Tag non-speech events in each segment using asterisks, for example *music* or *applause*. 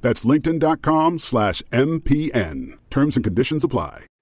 That's linkedin.com slash MPN. Terms and conditions apply.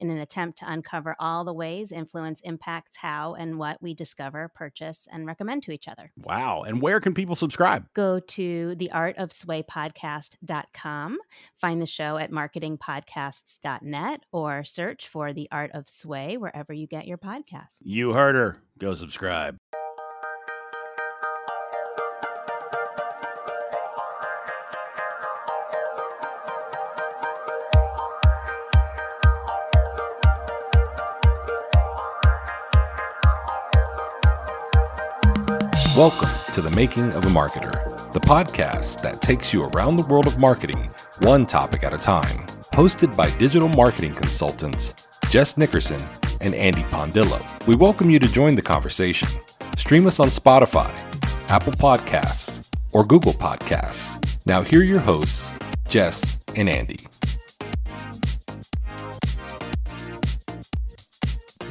in an attempt to uncover all the ways influence impacts how and what we discover, purchase, and recommend to each other. Wow. And where can people subscribe? Go to theartofswaypodcast.com, find the show at marketingpodcasts.net, or search for The Art of Sway wherever you get your podcasts. You heard her. Go subscribe. Welcome to The Making of a Marketer, the podcast that takes you around the world of marketing, one topic at a time. Hosted by digital marketing consultants Jess Nickerson and Andy Pondillo. We welcome you to join the conversation. Stream us on Spotify, Apple Podcasts, or Google Podcasts. Now, here are your hosts, Jess and Andy.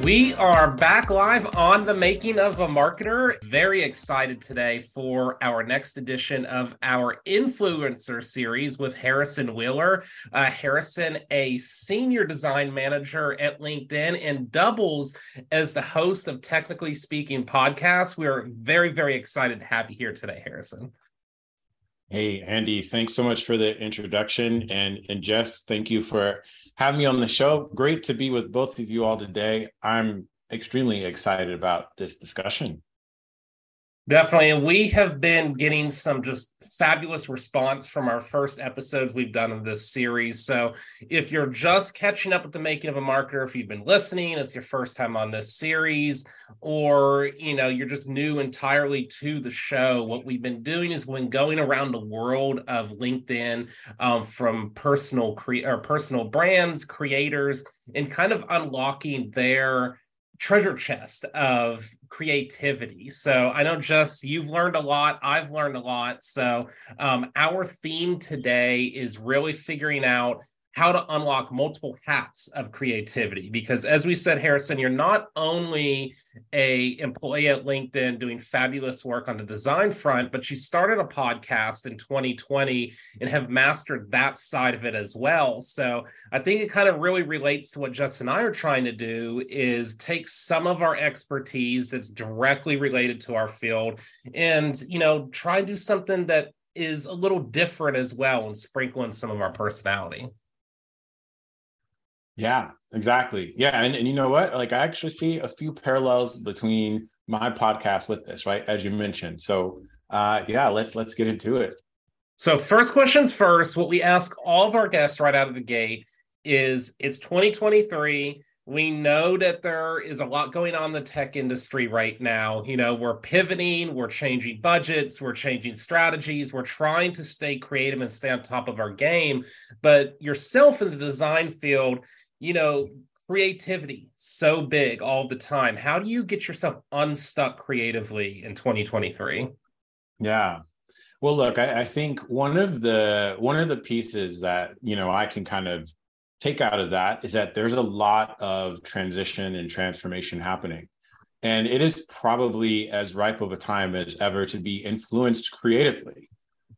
We are back live on the making of a marketer. Very excited today for our next edition of our influencer series with Harrison Wheeler. Uh, Harrison, a senior design manager at LinkedIn and doubles as the host of Technically Speaking podcast. We are very, very excited to have you here today, Harrison. Hey, Andy, thanks so much for the introduction. And, and Jess, thank you for having me on the show. Great to be with both of you all today. I'm extremely excited about this discussion. Definitely. And we have been getting some just fabulous response from our first episodes we've done of this series. So if you're just catching up with the making of a marketer, if you've been listening, it's your first time on this series, or you know, you're just new entirely to the show, what we've been doing is when going around the world of LinkedIn um, from personal cre- or personal brands, creators, and kind of unlocking their treasure chest of creativity. So I know Jess you've learned a lot. I've learned a lot. So um, our theme today is really figuring out how to unlock multiple hats of creativity. Because as we said harrison you're not only a employee at linkedin doing fabulous work on the design front but you started a podcast in 2020 and have mastered that side of it as well. So i think it kind of really relates to what justin and i are trying to do is take some of our expertise that's directly related to our field and you know try and do something that is a little different as well and sprinkle in some of our personality yeah, exactly. Yeah. And, and you know what? Like, I actually see a few parallels between my podcast with this, right? As you mentioned. So, uh, yeah, let's let's get into it. So, first questions first. What we ask all of our guests right out of the gate is: It's 2023. We know that there is a lot going on in the tech industry right now. You know, we're pivoting, we're changing budgets, we're changing strategies, we're trying to stay creative and stay on top of our game. But yourself in the design field, you know, creativity so big all the time. How do you get yourself unstuck creatively in 2023? Yeah. Well, look, I, I, think one of the one of the pieces that you know I can kind of take out of that is that there's a lot of transition and transformation happening. and it is probably as ripe of a time as ever to be influenced creatively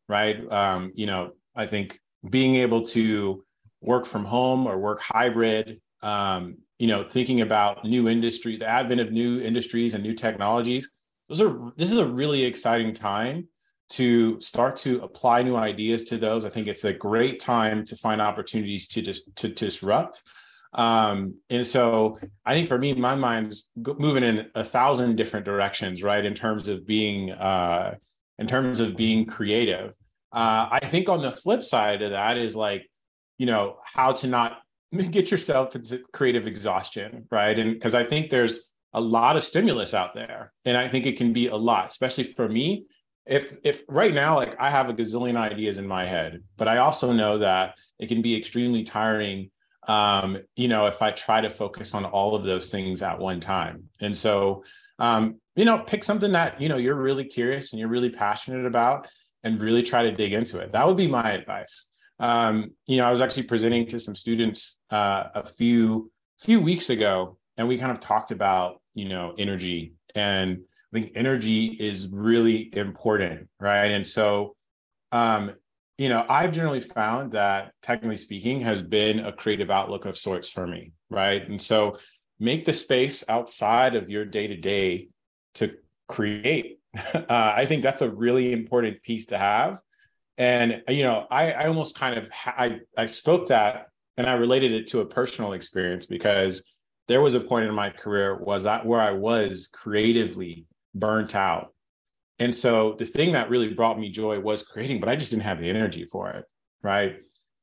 right um, you know i think being able to work from home or work hybrid um, you know thinking about new industry the advent of new industries and new technologies those are this is a really exciting time to start to apply new ideas to those i think it's a great time to find opportunities to just to, to disrupt um, and so I think for me, my mind's moving in a thousand different directions, right? In terms of being, uh, in terms of being creative. Uh, I think on the flip side of that is like, you know, how to not *laughs* get yourself into creative exhaustion, right? And because I think there's a lot of stimulus out there, and I think it can be a lot, especially for me. If if right now, like I have a gazillion ideas in my head, but I also know that it can be extremely tiring um, you know, if I try to focus on all of those things at one time. And so, um, you know, pick something that, you know, you're really curious and you're really passionate about and really try to dig into it. That would be my advice. Um, you know, I was actually presenting to some students uh, a few few weeks ago, and we kind of talked about, you know, energy. And I think energy is really important, right? And so um, you know, I've generally found that technically speaking has been a creative outlook of sorts for me, right? And so make the space outside of your day to day to create. *laughs* Uh, I think that's a really important piece to have. And you know, I, I almost kind of I I spoke that and I related it to a personal experience because there was a point in my career was that where I was creatively burnt out and so the thing that really brought me joy was creating, but I just didn't have the energy for it. Right.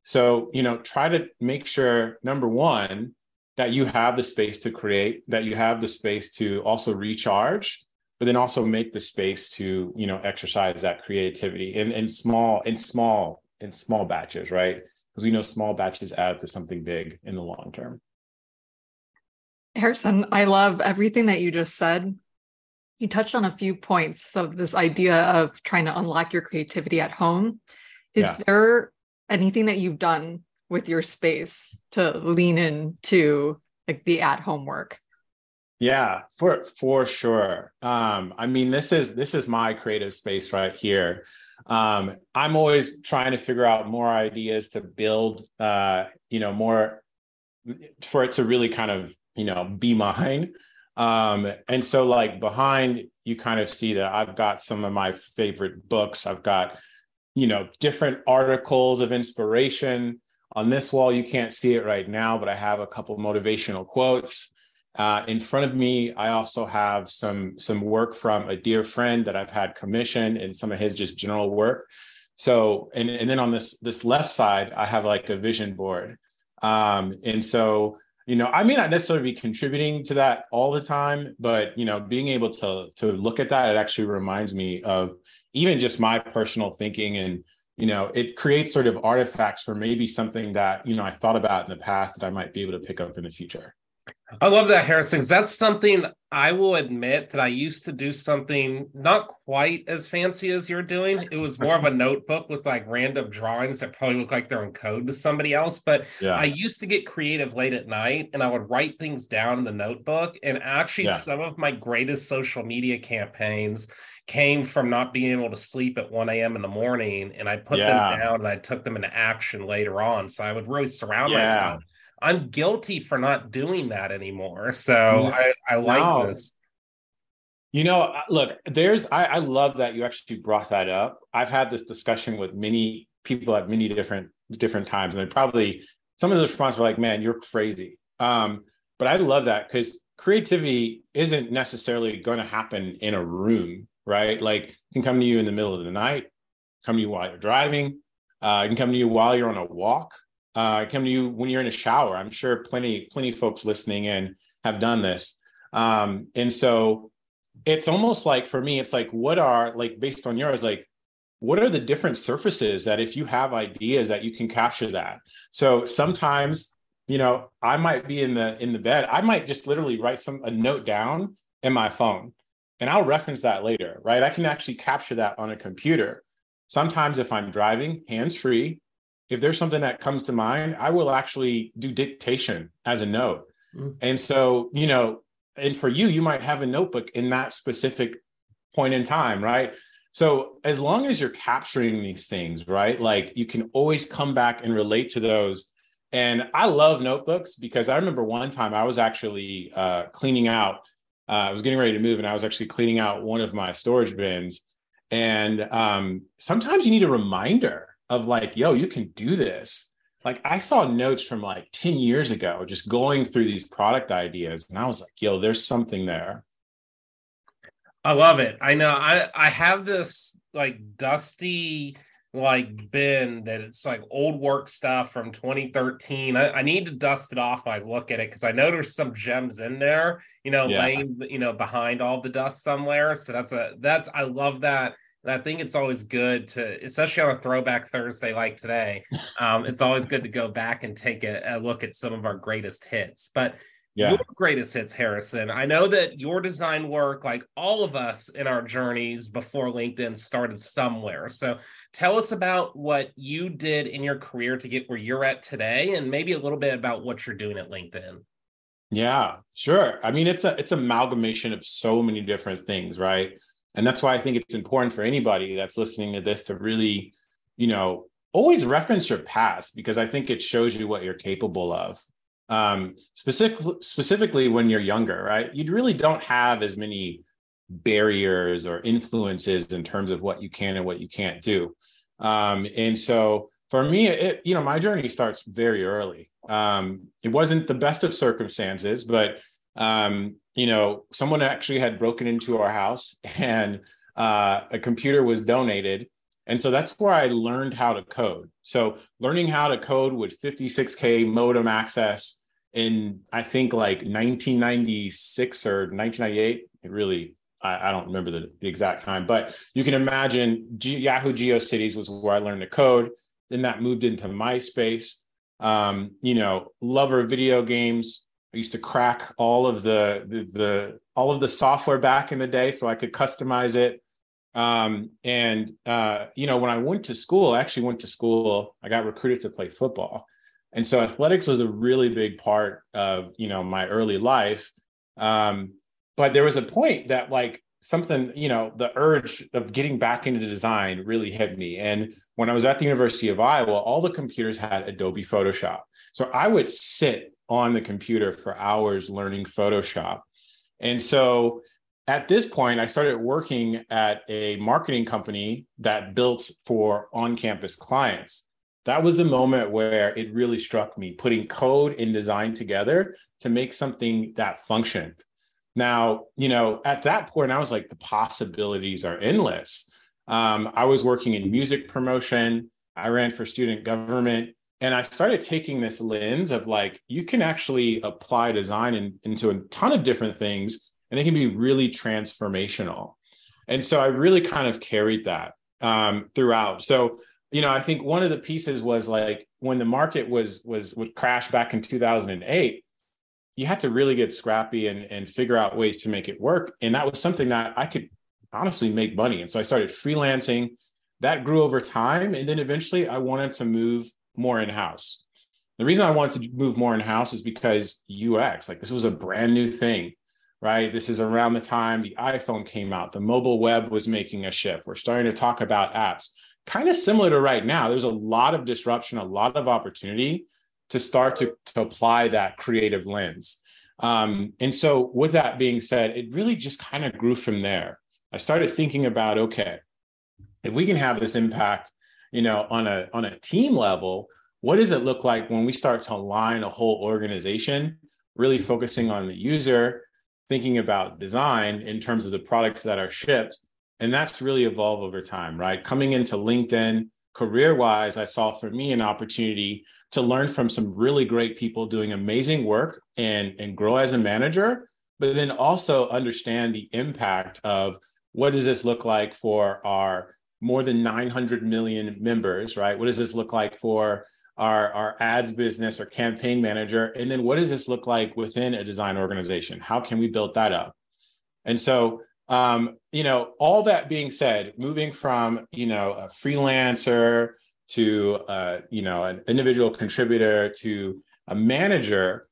So, you know, try to make sure, number one, that you have the space to create, that you have the space to also recharge, but then also make the space to, you know, exercise that creativity in, in small, in small, in small batches, right? Because we know small batches add up to something big in the long term. Harrison, I love everything that you just said you touched on a few points. So this idea of trying to unlock your creativity at home. Is yeah. there anything that you've done with your space to lean into like the at home work? Yeah, for for sure. Um, I mean, this is this is my creative space right here. Um, I'm always trying to figure out more ideas to build, uh, you know, more for it to really kind of, you know, be mine. Um, and so like behind you kind of see that I've got some of my favorite books. I've got, you know, different articles of inspiration. On this wall, you can't see it right now, but I have a couple motivational quotes. Uh, in front of me, I also have some some work from a dear friend that I've had commissioned and some of his just general work. So, and and then on this this left side, I have like a vision board. Um, and so you know i may not necessarily be contributing to that all the time but you know being able to to look at that it actually reminds me of even just my personal thinking and you know it creates sort of artifacts for maybe something that you know i thought about in the past that i might be able to pick up in the future I love that, Harrison. That's something I will admit that I used to do something not quite as fancy as you're doing. It was more of a notebook with like random drawings that probably look like they're in code to somebody else. But yeah. I used to get creative late at night and I would write things down in the notebook. And actually, yeah. some of my greatest social media campaigns came from not being able to sleep at 1 a.m. in the morning. And I put yeah. them down and I took them into action later on. So I would really surround myself I'm guilty for not doing that anymore. So I, I like no. this. You know, uh, look, there's I, I love that you actually brought that up. I've had this discussion with many people at many different different times, and they probably some of the responses were like, "Man, you're crazy." Um, but I love that because creativity isn't necessarily going to happen in a room, right? Like, it can come to you in the middle of the night, come to you while you're driving, uh, it can come to you while you're on a walk uh, come to you when you're in a shower. I'm sure plenty, plenty folks listening in have done this. Um, and so it's almost like for me, it's like, what are like based on yours, like, what are the different surfaces that if you have ideas that you can capture that? So sometimes, you know, I might be in the in the bed. I might just literally write some a note down in my phone and I'll reference that later, right? I can actually capture that on a computer. Sometimes if I'm driving hands free, if there's something that comes to mind, I will actually do dictation as a note. Mm-hmm. And so, you know, and for you, you might have a notebook in that specific point in time, right? So as long as you're capturing these things, right? Like you can always come back and relate to those. And I love notebooks because I remember one time I was actually uh, cleaning out. Uh, I was getting ready to move, and I was actually cleaning out one of my storage bins. And um, sometimes you need a reminder of like, yo, you can do this. Like I saw notes from like 10 years ago, just going through these product ideas. And I was like, yo, there's something there. I love it. I know I, I have this like dusty like bin that it's like old work stuff from 2013. I, I need to dust it off. I look at it because I know there's some gems in there, you know, yeah. laying, you know, behind all the dust somewhere. So that's a that's I love that. And I think it's always good to, especially on a throwback Thursday like today, um, it's always good to go back and take a, a, look at some of our greatest hits. But yeah. your greatest hits, Harrison, I know that your design work, like all of us in our journeys before LinkedIn, started somewhere. So tell us about what you did in your career to get where you're at today, and maybe a little bit about what you're doing at LinkedIn. Yeah, sure. I mean, it's a it's amalgamation of so many different things, right? And that's why I think it's important for anybody that's listening to this to really, you know, always reference your past because I think it shows you what you're capable of. Um, specifically, specifically when you're younger, right? You really don't have as many barriers or influences in terms of what you can and what you can't do. Um, and so for me, it, you know, my journey starts very early. Um, it wasn't the best of circumstances, but um, you know, someone actually had broken into our house and uh, a computer was donated. And so that's where I learned how to code. So learning how to code with 56K modem access in, I think, like 1996 or 1998. It really, I, I don't remember the, the, exact time, but you can imagine G- Yahoo GeoCities was where I learned to code. Then that moved into MySpace. Um, you know, lover video games, I used to crack all of the, the, the all of the software back in the day so I could customize it. Um, and uh, you know, when I went to school, I actually went to school. I got recruited to play football, and so athletics was a really big part of you know my early life. Um, but there was a point that like something you know the urge of getting back into design really hit me and when i was at the university of iowa all the computers had adobe photoshop so i would sit on the computer for hours learning Photoshop. And so at this point, I started working at a marketing company that built for on campus clients. That was the moment where it really struck me putting code and design together to make something that functioned. Now, you know, at that point, I was like, the possibilities are endless. Um, I was working in music promotion, I ran for student government. And I started taking this lens of like, you can actually apply design in, into a ton of different things, and it can be really transformational. And so I really kind of carried that um, throughout. So, you know, I think one of the pieces was like when the market was was would crash back in 2008, you had to really get scrappy and and figure out ways to make it work. And that was something that I could honestly make money. And so I started freelancing. That grew over time, and then eventually I wanted to move more in house. The reason I wanted to move more in house is because UX, like this was a brand new thing, right? This is around the time the iPhone came out, the mobile web was making a shift. We're starting to talk about apps, kind of similar to right now. There's a lot of disruption, a lot of opportunity to start to, to apply that creative lens. Um, and so, with that being said, it really just kind of grew from there. I started thinking about okay, if we can have this impact you know on a on a team level what does it look like when we start to align a whole organization really focusing on the user thinking about design in terms of the products that are shipped? And that's really evolved over time right? Coming into linkedin career wise i saw for me an opportunity to learn from some really great people doing amazing work and and grow as a manager but then also understand the impact of what does this look like for our more than 900 million members, right? What does this look like for our, our ads business or campaign manager? And then what does this look like within a design organization? How can we build that up? And so, um, you know, all that being said, moving from, you know, a freelancer to, uh, you know, an individual contributor to a manager,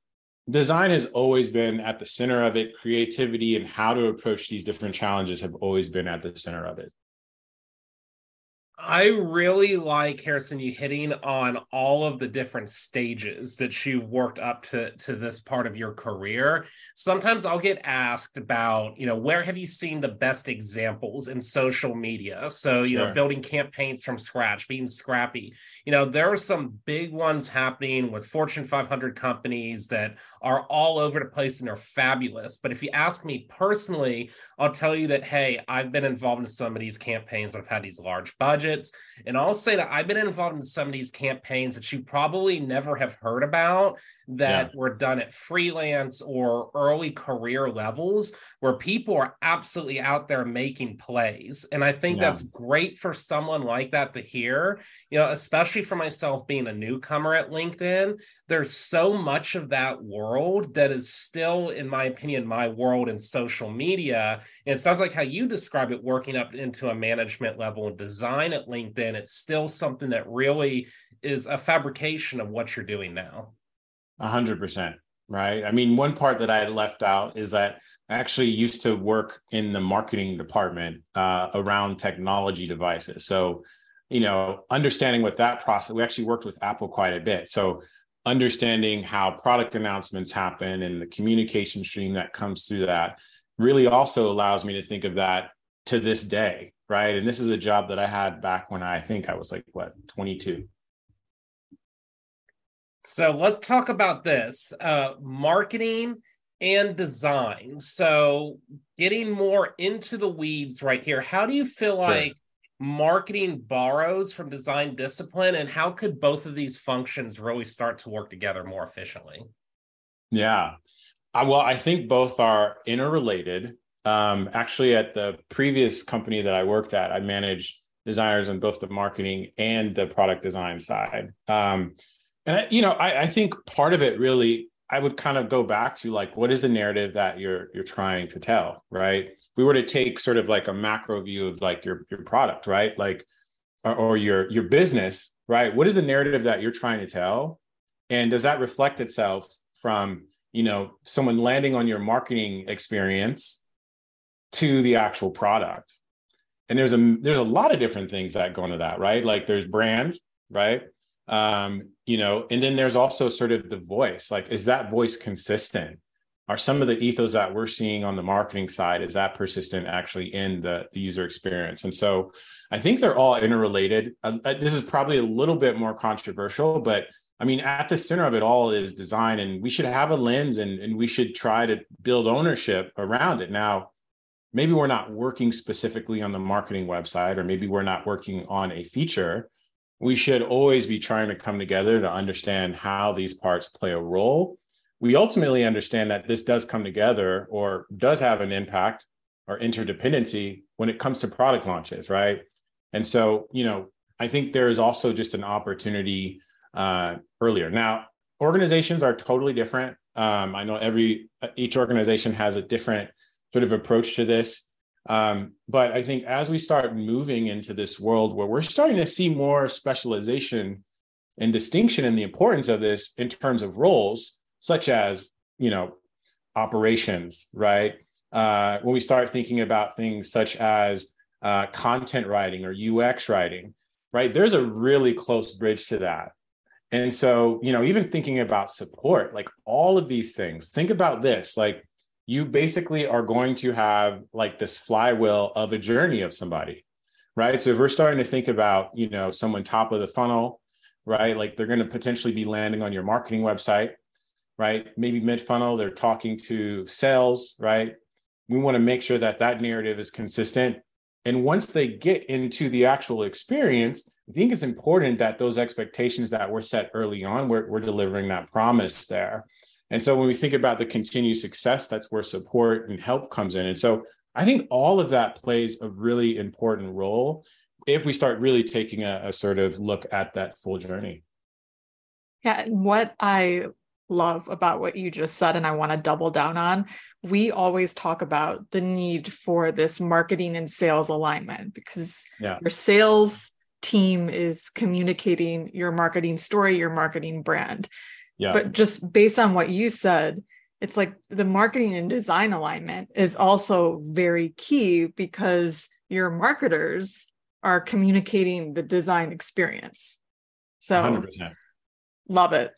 design has always been at the center of it. Creativity and how to approach these different challenges have always been at the center of it. I really like Harrison you hitting on all of the different stages that you've worked up to to this part of your career. Sometimes I'll get asked about, you know, where have you seen the best examples in social media? So, you sure. know, building campaigns from scratch, being scrappy. You know, there are some big ones happening with Fortune 500 companies that are all over the place and are fabulous. But if you ask me personally, I'll tell you that hey, I've been involved in some of these campaigns. that have had these large budgets. And I'll say that I've been involved in some of these campaigns that you probably never have heard about that yeah. were done at freelance or early career levels where people are absolutely out there making plays. And I think yeah. that's great for someone like that to hear, you know, especially for myself being a newcomer at LinkedIn. There's so much of that world that is still, in my opinion, my world in social media. And it sounds like how you describe it working up into a management level and design at LinkedIn. It's still something that really is a fabrication of what you're doing now. A hundred percent, right? I mean, one part that I left out is that I actually used to work in the marketing department uh, around technology devices. So, you know, understanding what that process, we actually worked with Apple quite a bit. So, understanding how product announcements happen and the communication stream that comes through that really also allows me to think of that to this day, right? And this is a job that I had back when I think I was like, what, 22. So let's talk about this uh, marketing and design. So, getting more into the weeds right here, how do you feel sure. like marketing borrows from design discipline, and how could both of these functions really start to work together more efficiently? Yeah. Uh, well, I think both are interrelated. Um, actually, at the previous company that I worked at, I managed designers on both the marketing and the product design side. Um, and I, you know, I, I think part of it really, I would kind of go back to like, what is the narrative that you're you're trying to tell, right? If we were to take sort of like a macro view of like your your product, right? Like, or, or your your business, right? What is the narrative that you're trying to tell, and does that reflect itself from you know someone landing on your marketing experience to the actual product? And there's a there's a lot of different things that go into that, right? Like there's brand, right? um, you know and then there's also sort of the voice like is that voice consistent are some of the ethos that we're seeing on the marketing side is that persistent actually in the, the user experience and so i think they're all interrelated uh, uh, this is probably a little bit more controversial but i mean at the center of it all is design and we should have a lens and, and we should try to build ownership around it now maybe we're not working specifically on the marketing website or maybe we're not working on a feature we should always be trying to come together to understand how these parts play a role. We ultimately understand that this does come together or does have an impact or interdependency when it comes to product launches, right? And so, you know, I think there is also just an opportunity uh, earlier. Now, organizations are totally different. Um, I know every each organization has a different sort of approach to this. Um, but I think as we start moving into this world where we're starting to see more specialization and distinction in the importance of this in terms of roles, such as, you know, operations, right? Uh, when we start thinking about things such as uh, content writing or UX writing, right? There's a really close bridge to that. And so, you know, even thinking about support, like all of these things, think about this like you basically are going to have like this flywheel of a journey of somebody right? So if we're starting to think about you know someone top of the funnel right? Like they're going to potentially be landing on your marketing website right? Maybe mid funnel they're talking to sales right? We want to make sure that that narrative is consistent and once they get into the actual experience i think it's important that those expectations that were set early on we're, we're delivering that promise there and so when we think about the continued success, that's where support and help comes in. And so I think all of that plays a really important role if we start really taking a, a sort of look at that full journey. Yeah. And what I love about what you just said, and I want to double down on, we always talk about the need for this marketing and sales alignment because yeah. your sales team is communicating your marketing story, your marketing brand Yeah. But just based on what you said, it's like the marketing and design alignment is also very key because your marketers are communicating the design experience. So 100%. love it.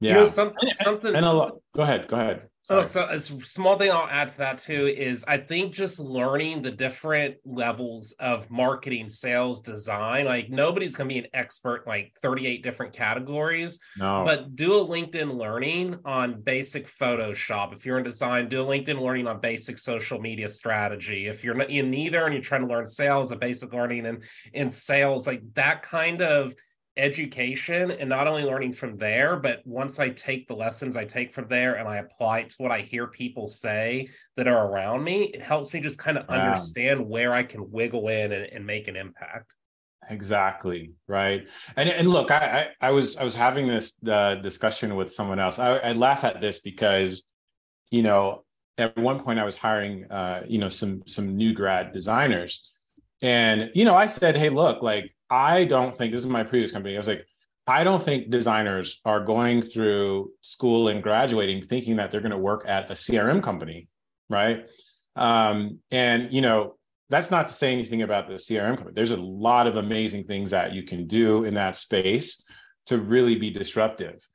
Yeah. You know, something, something, and a lot, go ahead, go ahead. Oh, so a small thing I'll add to that too is I think just learning the different levels of marketing, sales, design. Like nobody's going to be an expert like 38 different categories. No. But do a LinkedIn learning on basic Photoshop. If you're in design, do a LinkedIn learning on basic social media strategy. If you're in neither and you're trying to learn sales, a basic learning in in sales, like that kind of education and not only learning from there, but once I take the lessons I take from there and I apply it to what I hear people say that are around me, it helps me just kind of understand where I can wiggle in and, and, make an impact. Exactly right, and and look, I I, I was I was having this uh, discussion with someone else. I, I laugh at this because, you know, at one point I was hiring, uh, you know, some some new grad designers, and you know, I said, hey, look, like I don't think this is my previous company. I was like, I don't think designers are going through school and graduating thinking that they're going to work at a CRM company, right? Um, and you know, that's not to say anything about the CRM company. There's a lot of amazing things that you can do in that space to really be disruptive.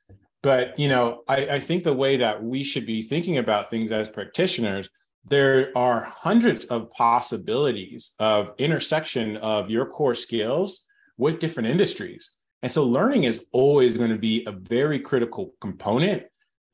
But you know, I, I think the way that we should be thinking about things as practitioners there are hundreds of possibilities of intersection of your core skills with different industries. And so learning is always going to be a very critical component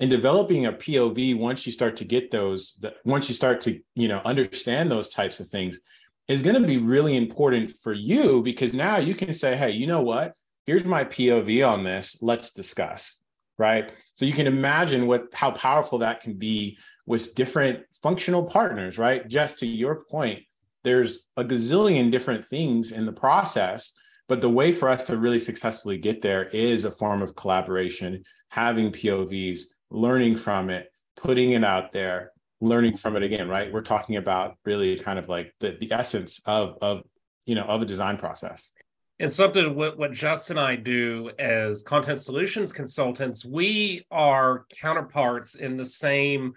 in developing a POV once you start to get those once you start to, you know, understand those types of things is going to be really important for you because now you can say, "Hey, you know what? Here's my POV on this. Let's discuss." Right? So you can imagine what how powerful that can be with different functional partners, right? Just to your point, there's a gazillion different things in the process, but the way for us to really successfully get there is a form of collaboration, having POVs, learning from it, putting it out there, learning from it again, right? We're talking about really kind of like the, the essence of, of, you know, of a design process. And something what, what Justin and I do as content solutions consultants, we are counterparts in the same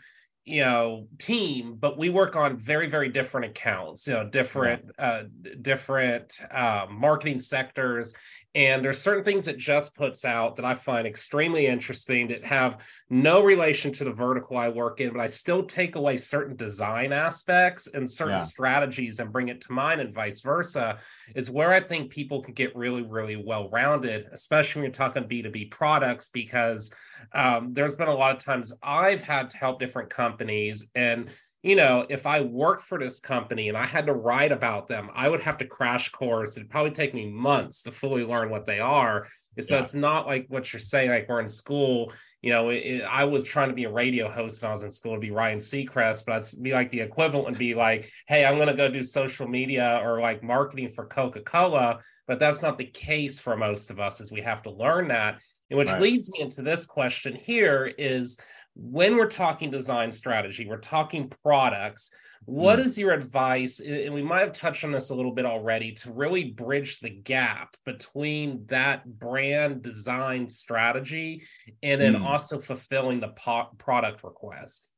you know team but we work on very very different accounts you know different uh different uh marketing sectors and there's certain things that Jess puts out that i find extremely interesting that have no relation to the vertical i work in but i still take away certain design aspects and certain yeah. strategies and bring it to mine and vice versa is where i think people can get really really well rounded especially when you're talking b2b products because um, there's been a lot of times I've had to help different companies and you know, if I worked for this company and I had to write about them, I would have to crash course. It'd probably take me months to fully learn what they are. So yeah. it's not like what you're saying, like we're in school. You know, it, it, I was trying to be a radio host when I was in school to be Ryan Seacrest, but it's be like the equivalent would be like, hey, I'm going to go do social media or like marketing for Coca Cola. But that's not the case for most of us, as we have to learn that. And which right. leads me into this question here is when we're talking design strategy, we're talking products. What mm. is your advice? And we might have touched on this a little bit already to really bridge the gap between that brand design strategy and then mm. also fulfilling the po- product request.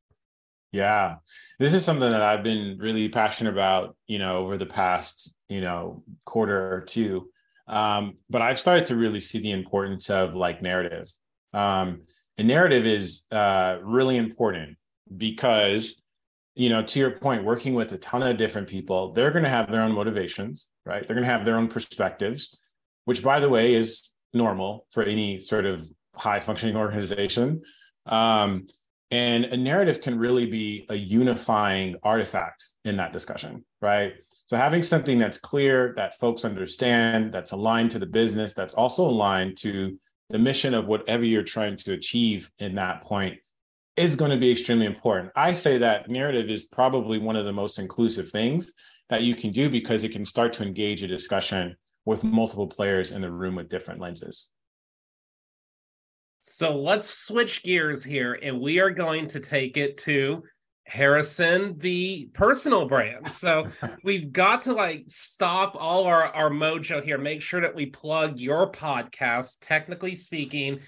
Yeah, this is something that I've been really passionate about, you know, over the past, you know, quarter or two. Um, but I've started to really see the importance of like narrative. Um, and narrative is uh, really important because, you know, to your point, working with a ton of different people, they're going to have their own motivations, right? They're going to have their own perspectives, which, by the way, is normal for any sort of high functioning organization. Um, and a narrative can really be a unifying artifact in that discussion, right? So having something that's clear, that folks understand, that's aligned to the business, that's also aligned to the mission of whatever you're trying to achieve in that point is going to be extremely important. I say that narrative is probably one of the most inclusive things that you can do because it can start to engage a discussion with multiple players in the room with different lenses. So let's switch gears here and we are going to take it to Harrison, the personal brand. So *laughs* we've got to like stop all our, our mojo here, make sure that we plug your podcast, technically speaking.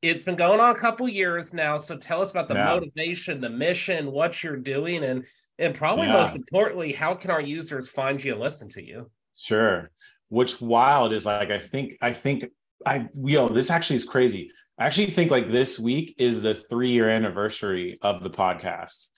it's been going on a couple years now. So tell us about the Yeah. motivation, the mission, what you're doing, and and probably Yeah. most importantly, how can our users find you and listen to you? Sure. What's wild is like I think I think I yo this actually is crazy. I actually think like this week is the three year anniversary of the podcast,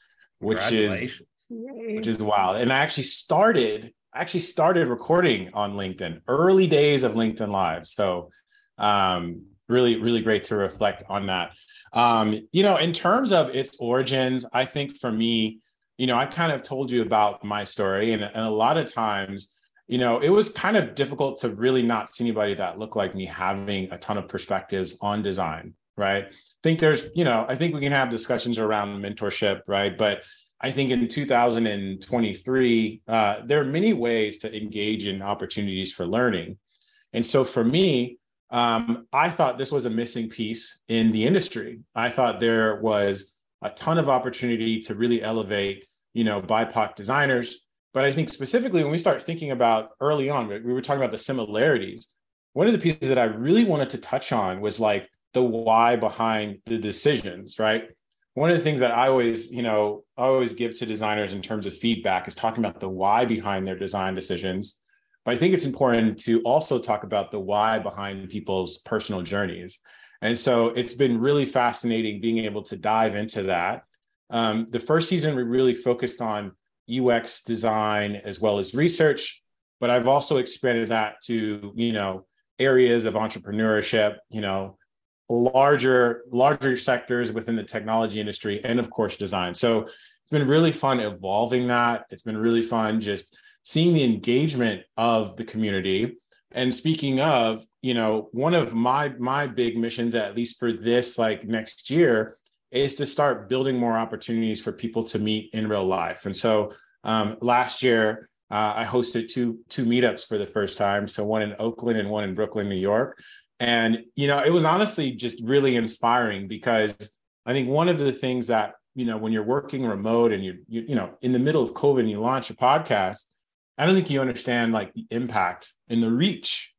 which is Congratulations. which is wild. And I actually started I actually started recording on LinkedIn early days of LinkedIn Live. So um really really great to reflect on that. Um you know in terms of its origins, I think for me, you know, I kind of told you about my story and, and a lot of times you know, it was kind of difficult to really not see anybody that looked like me having a ton of perspectives on design, right? Think there's, you know, I think we can have discussions around mentorship, right? But I think in 2023, uh, there are many ways to engage in opportunities for learning. And so for me, um, I thought this was a missing piece in the industry. I thought there was a ton of opportunity to really elevate, you know, BIPOC designers, but I think specifically when we start thinking about early on, we were talking about the similarities. One of the pieces that I really wanted to touch on was like the why behind the decisions, right? One of the things that I always, you know, I always give to designers in terms of feedback is talking about the why behind their design decisions. But I think it's important to also talk about the why behind people's personal journeys. And so it's been really fascinating being able to dive into that. Um, the first season, we really focused on UX design as well as research, but I've also expanded that to, you know, areas of entrepreneurship, you know, larger larger sectors within the technology industry and of course design. So it's been really fun evolving that. It's been really fun just seeing the engagement of the community. And speaking of, you know, one of my my big missions at least for this like next year is to start building more opportunities for people to meet in real life. And so um, last year, uh, I hosted two two meetups for the first time. So one in Oakland and one in Brooklyn, New York. And you know, it was honestly just really inspiring because I think one of the things that you know when you're working remote and you're you, you know in the middle of COVID and you launch a podcast, I don't think you understand like the impact and the reach.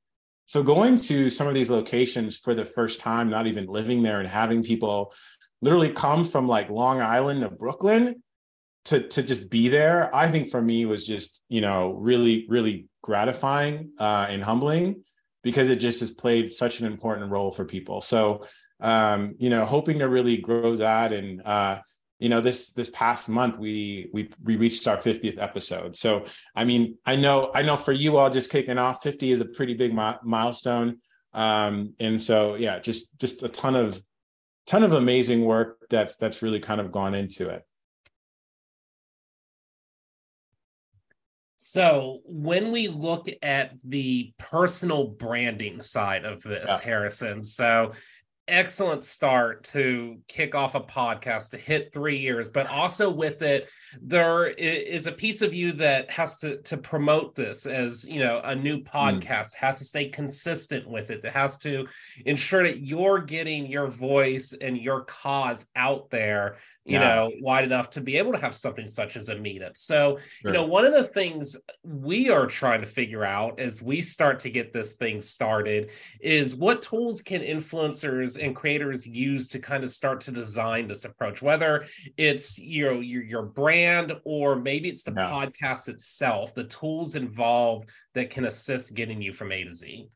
So going to some of these locations for the first time, not even living there and having people literally come from like Long Island to Brooklyn to to just be there i think for me was just you know really really gratifying uh, and humbling because it just has played such an important role for people. So um, you know hoping to really grow that. And uh, you know this this past month we we we reached our 50th episode. So i mean i know i know for you all just kicking off 50 is a pretty big mi- milestone. Um, and so yeah just just a ton of ton of amazing work that's that's really kind of gone into it So when we look at the personal branding side of this, Yeah. Harrison, so excellent start to kick off a podcast to hit three years, but also with it, there is a piece of you that has to to promote this as you know a new hmm. podcast, has to stay consistent with it. It has to ensure that you're getting your voice and your cause out there you Yeah. know wide enough to be able to have something such as a meetup so you know one of the things we are trying to figure out as we start to get this thing started is what tools can influencers and creators use to kind of start to design this approach whether it's you know your, your brand or maybe it's the Yeah. podcast itself the tools involved that can assist getting you from a to z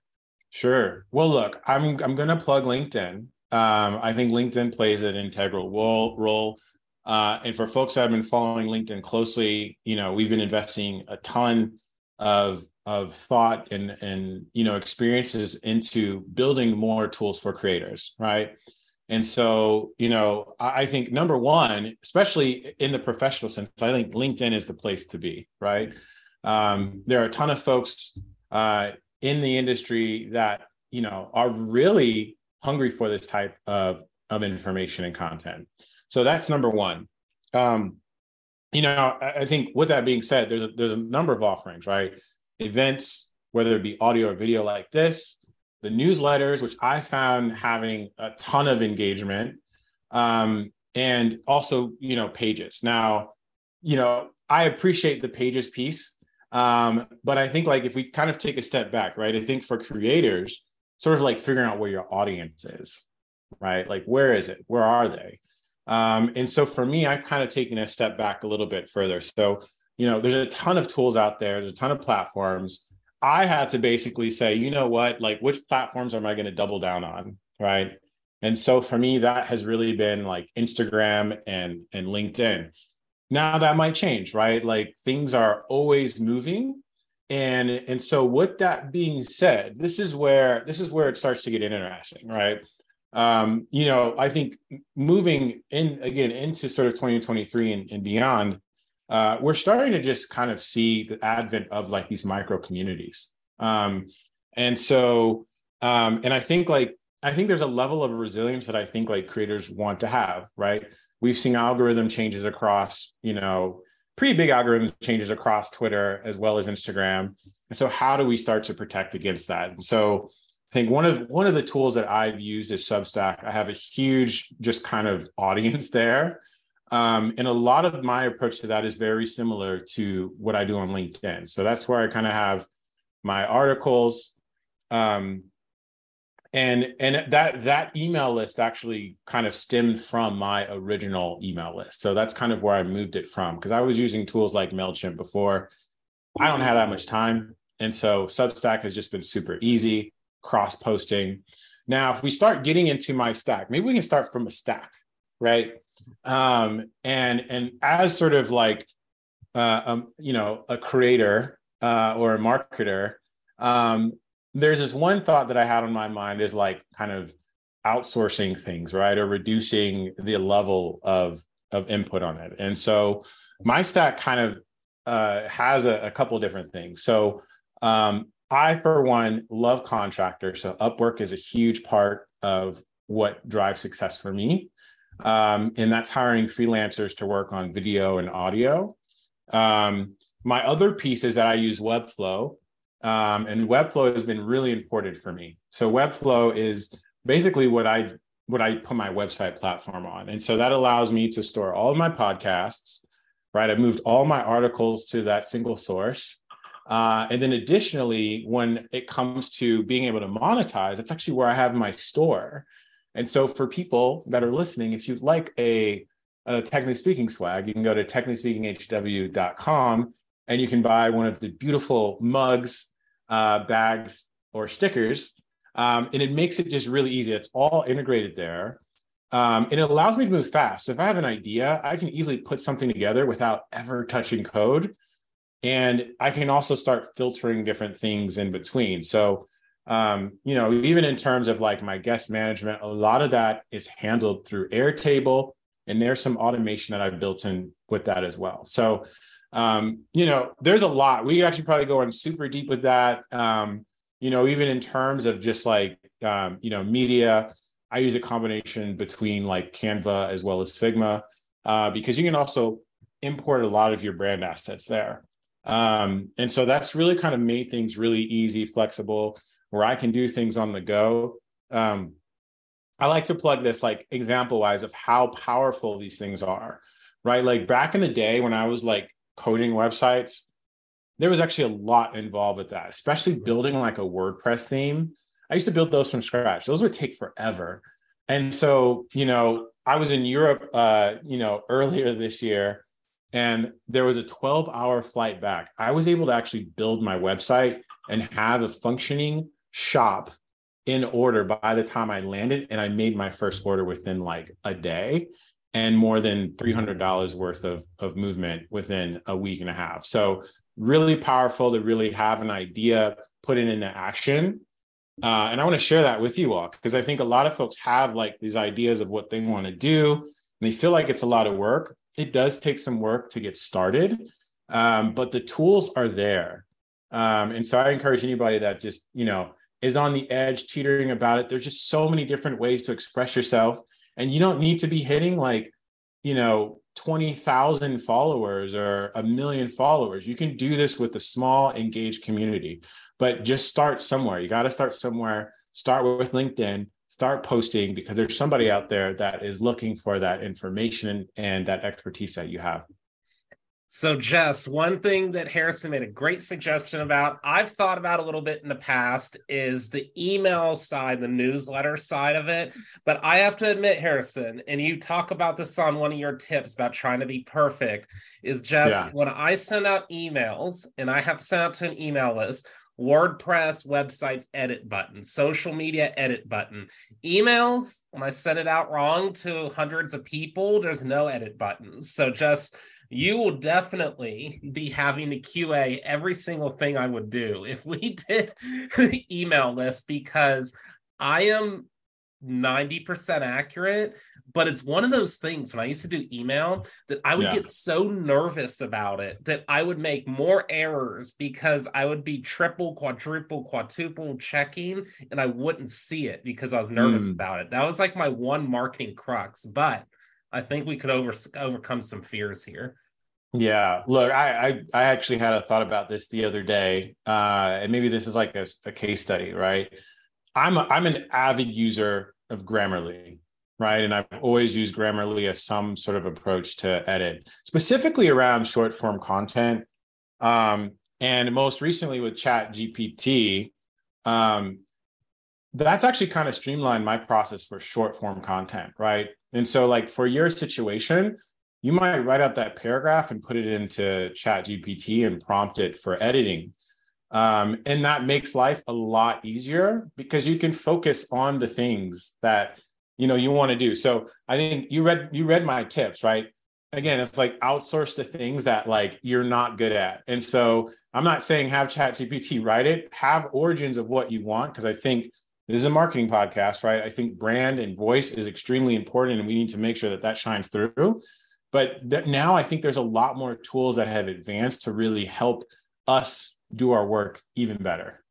Sure. Well, look, I'm I'm going to plug LinkedIn. Um, I think LinkedIn plays an integral role. role. Uh, and for folks that have been following LinkedIn closely, you know, we've been investing a ton of of thought and and you know experiences into building more tools for creators, right? And so, you know, I think number one, especially in the professional sense, I think LinkedIn is the place to be, right? Um, there are a ton of folks uh, in the industry that you know are really hungry for this type of of information and content. So that's number one. Um, you know, I, I think with that being said, there's a there's a number of offerings, right? Events, whether it be audio or video like this, the newsletters, which I found having a ton of engagement, um, and also you know pages. Now, you know, I appreciate the pages piece, um, but I think like if we kind of take a step back, right? I think for creators, sort of like figuring out where your audience is, right? Like, where is it? Where are they? Um, and so for me, I kind of taken a step back a little bit further. So, you know, there's a ton of tools out there, there's a ton of platforms. I had to basically say, you know what, like which platforms am I going to double down on? Right. And so for me, that has really been like Instagram and and LinkedIn. Now that might change, right? Like things are always moving. And and so with that being said, this is where this is where it starts to get interesting, right? um, you know, I think moving in again into sort of 2023 and, and beyond, uh, we're starting to just kind of see the advent of like these micro communities. Um, and so, um, and I think like, I think there's a level of resilience that I think like creators want to have, right? We've seen algorithm changes across, you know, pretty big algorithm changes across Twitter as well as Instagram. And so, how do we start to protect against that? And so, I think one of one of the tools that I've used is Substack. I have a huge just kind of audience there. Um, and a lot of my approach to that is very similar to what I do on LinkedIn. So that's where I kind of have my articles. Um, and and that that email list actually kind of stemmed from my original email list. So that's kind of where I moved it from because I was using tools like MailChimp before. I don't have that much time. And so Substack has just been super easy cross posting. Now, if we start getting into my stack, maybe we can start from a stack, right? Um, and and as sort of like uh, um, you know a creator uh, or a marketer, um, there's this one thought that I had on my mind is like kind of outsourcing things, right, or reducing the level of of input on it. And so my stack kind of uh, has a, a couple different things. So um, I, for one, love contractors. So Upwork is a huge part of what drives success for me. Um, and that's hiring freelancers to work on video and audio. Um, my other piece is that I use Webflow, um, and Webflow has been really important for me. So Webflow is basically what I what I put my website platform on, and so that allows me to store all of my podcasts. Right, I've moved all my articles to that single source. Uh, and then additionally, when it comes to being able to monetize, that's actually where I have my store. And so for people that are listening, if you'd like a, a technically speaking swag, you can go to technicallyspeakinghw.com and you can buy one of the beautiful mugs, uh, bags, or stickers. Um, and it makes it just really easy. It's all integrated there. Um, and it allows me to move fast. So if I have an idea, I can easily put something together without ever touching code and i can also start filtering different things in between so um, you know even in terms of like my guest management a lot of that is handled through airtable and there's some automation that i've built in with that as well so um, you know there's a lot we actually probably go in super deep with that um, you know even in terms of just like um, you know media i use a combination between like canva as well as figma uh, because you can also import a lot of your brand assets there um, and so that's really kind of made things really easy, flexible, where I can do things on the go. Um, I like to plug this like example wise of how powerful these things are, right? Like back in the day when I was like coding websites, there was actually a lot involved with that, especially building like a WordPress theme. I used to build those from scratch. Those would take forever. And so, you know, I was in Europe, uh, you know, *laughs* earlier this year, and there was a 12 hour flight back. I was able to actually build my website and have a functioning shop in order by the time I landed. And I made my first order within like a day and more than $300 worth of, of movement within a week and a half. So, really powerful to really have an idea, put it into action. Uh, and I want to share that with you all because I think a lot of folks have like these ideas of what they want to do and they feel like it's a lot of work it does take some work to get started, um, but the tools are there. Um, and so I encourage anybody that just, you know, is on the edge, teetering about it. There's just so many different ways to express yourself. And you don't need to be hitting like, you know, 20,000 followers or a million followers. You can do this with a small, engaged community, but just start somewhere. You got to start somewhere. Start with LinkedIn, start posting because there's somebody out there that is looking for that information and that expertise that you have So, Jess, one thing that Harrison made a great suggestion about, I've thought about a little bit in the past, is the email side, the newsletter side of it. But I have to admit, Harrison, and you talk about this on one of your tips about trying to be perfect, is Jess, yeah. when I send out emails and I have to send out to an email list, WordPress websites edit button, social media edit button. Emails, when I send it out wrong to hundreds of people, there's no edit buttons. So just you will definitely be having to QA every single thing I would do if we *laughs* did email list because I am 90% accurate but it's one of those things when I used to do email that I would yeah. get so nervous about it that I would make more errors because I would be triple, quadruple, quadruple checking and I wouldn't see it because I was nervous mm. about it. That was like my one marketing crux, but I think we could over, overcome some fears here. Yeah, look, I, I, I actually had a thought about this the other day, uh, and maybe this is like a, a case study, right? I'm a, I'm an avid user of Grammarly, right? And I've always used Grammarly as some sort of approach to edit, specifically around short form content. Um, and most recently with Chat GPT, um, that's actually kind of streamlined my process for short form content, right? And so, like for your situation, you might write out that paragraph and put it into Chat GPT and prompt it for editing. Um, and that makes life a lot easier because you can focus on the things that you know you want to do. So i think you read you read my tips right? Again it's like outsource the things that like you're not good at. And so i'm not saying have chat gpt write it. Have origins of what you want because i think this is a marketing podcast right? I think brand and voice is extremely important and we need to make sure that that shines through but that now i think there's a lot more tools that have advanced to really help us do our work even better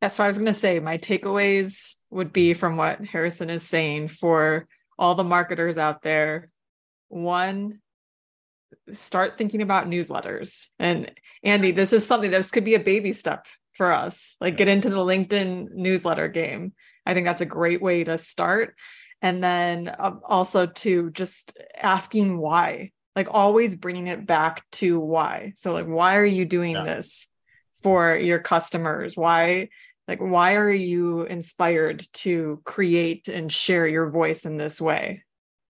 that's what i was going to say my takeaways would be from what Harrison is saying for all the marketers out there. One, start thinking about newsletters. And Andy, this is something this could be a baby step for us. Like get into the LinkedIn newsletter game. I think that's a great way to start. And then um, also to just asking why, like always bringing it back to why. So, like, why are you doing yeah. this for your customers? Why like why are you inspired to create and share your voice in this way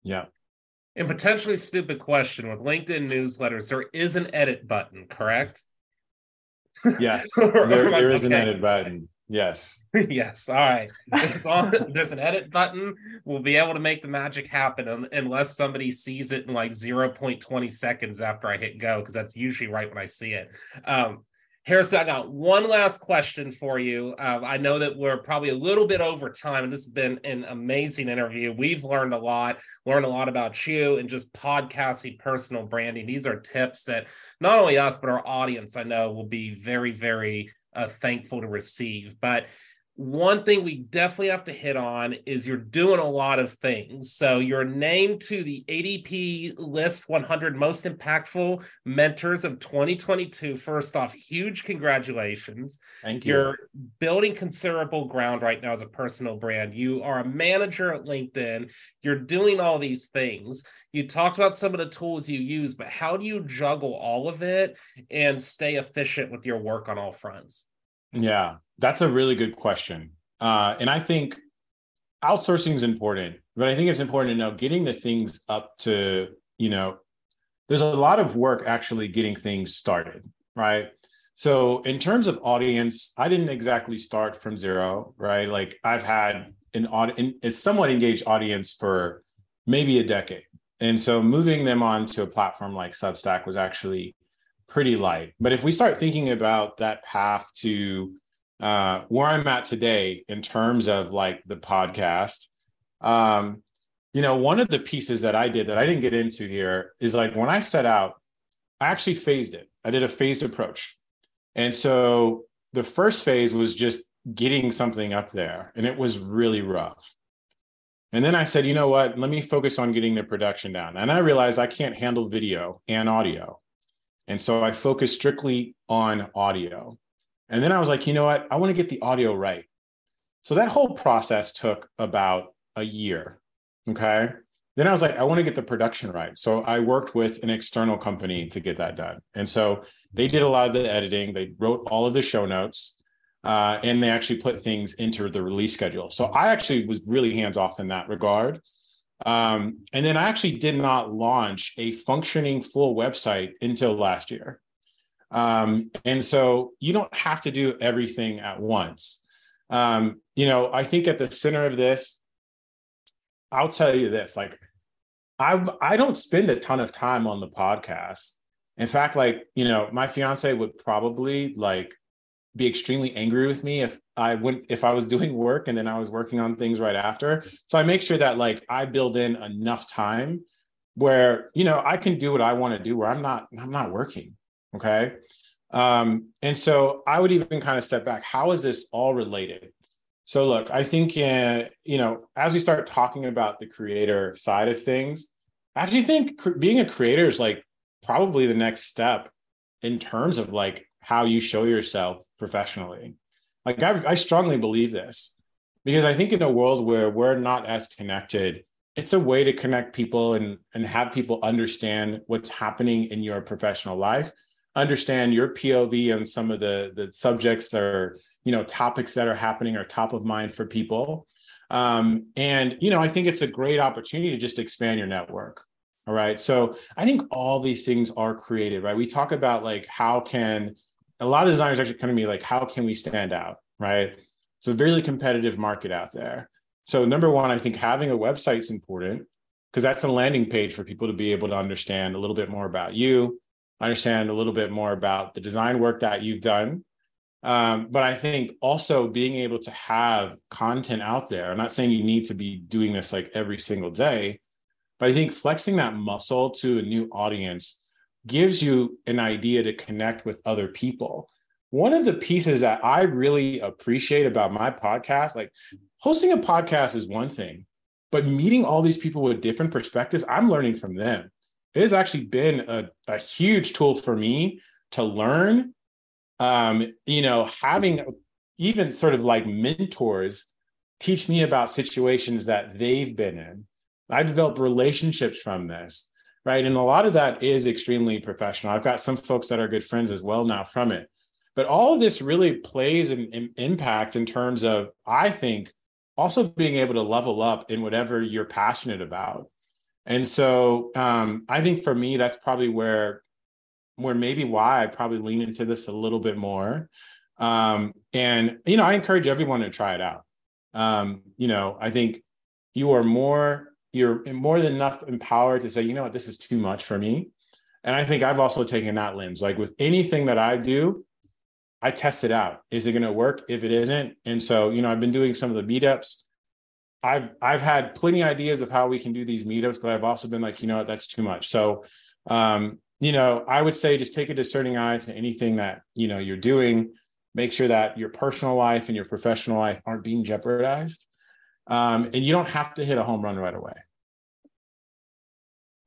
yeah and potentially stupid question with linkedin newsletters there is an edit button correct yes *laughs* there, there is okay. an edit button yes *laughs* yes all right there's an *laughs* edit button we'll be able to make the magic happen unless somebody sees it in like 0.20 seconds after i hit go because that's usually right when i see it um, Harrison, I got one last question for you. Uh, I know that we're probably a little bit over time, and this has been an amazing interview. We've learned a lot, learned a lot about you and just podcasting, personal branding. These are tips that not only us, but our audience, I know, will be very, very uh, thankful to receive. But one thing we definitely have to hit on is you're doing a lot of things. So you're named to the ADP list 100 most impactful mentors of 2022. First off, huge congratulations. Thank you. You're building considerable ground right now as a personal brand. You are a manager at LinkedIn. You're doing all these things. You talked about some of the tools you use, but how do you juggle all of it and stay efficient with your work on all fronts? Yeah, that's a really good question. Uh, and I think outsourcing is important, but I think it's important to know getting the things up to, you know, there's a lot of work actually getting things started, right? So in terms of audience, I didn't exactly start from zero, right? Like I've had an audience, a somewhat engaged audience for maybe a decade. And so moving them on to a platform like Substack was actually pretty light. But if we start thinking about that path to uh, where I'm at today in terms of like the podcast, um, you know, one of the pieces that I did that I didn't get into here is like when I set out, I actually phased it. I did a phased approach. And so the first phase was just getting something up there, and it was really rough. And then I said, you know what? Let me focus on getting the production down. And I realized I can't handle video and audio. And so I focused strictly on audio. And then I was like, you know what? I want to get the audio right. So that whole process took about a year. Okay. then I was like, I want to get the production right. So I worked with an external company to get that done. And so they did a lot of the editing. They wrote all of the show notes, uh, and they actually put things into the release schedule. So I actually was really hands off in that regard. Um, and then I actually did not launch a functioning full website until last year. Um, and so you don't have to do everything at once. Um, you know, I think at the center of this, I'll tell you this, like I I don't spend a ton of time on the podcast. In fact, like, you know, my fiance would probably like be extremely angry with me if I went if I was doing work and then I was working on things right after. So I make sure that like I build in enough time where, you know, I can do what I want to do where I'm not I'm not working. Okay. Um, and so I would even kind of step back. How is this all related? So look, I think uh, you know, as we start talking about the creator side of things, I actually think cr- being a creator is like probably the next step in terms of like how you show yourself professionally. Like I, I strongly believe this because I think in a world where we're not as connected, it's a way to connect people and and have people understand what's happening in your professional life, understand your POV on some of the the subjects or you know topics that are happening are top of mind for people um, and, you know, I think it's a great opportunity to just expand your network. All right. So I think all these things are created, right? We talk about like how can a lot of designers actually come to me like, how can we stand out? Right. It's a very competitive market out there. So number one, I think having a website is important because that's a landing page for people to be able to understand a little bit more about you, understand a little bit more about the design work that you've done, um, but I think also being able to have content out there, I'm not saying you need to be doing this like every single day, but I think flexing that muscle to a new audience gives you an idea to connect with other people. One of the pieces that I really appreciate about my podcast, like hosting a podcast is one thing, but meeting all these people with different perspectives, I'm learning from them. It has actually been a, a huge tool for me to learn um, you know, having even sort of like mentors teach me about situations that they've been in. I develop relationships from this, right? And a lot of that is extremely professional. I've got some folks that are good friends as well now from it. But all of this really plays an, an impact in terms of, I think, also being able to level up in whatever you're passionate about. And so um, I think for me, that's probably where where maybe why I probably lean into this a little bit more. Um, and you know, I encourage everyone to try it out. Um, you know, I think you are more you're more than enough empowered to say, you know what, this is too much for me. And I think I've also taken that lens. Like with anything that I do, I test it out. Is it going to work? If it isn't, and so you know, I've been doing some of the meetups. I've I've had plenty of ideas of how we can do these meetups, but I've also been like, you know what, that's too much. So um, you know, I would say just take a discerning eye to anything that, you know, you're doing. Make sure that your personal life and your professional life aren't being jeopardized. Um, and you don't have to hit a home run right away.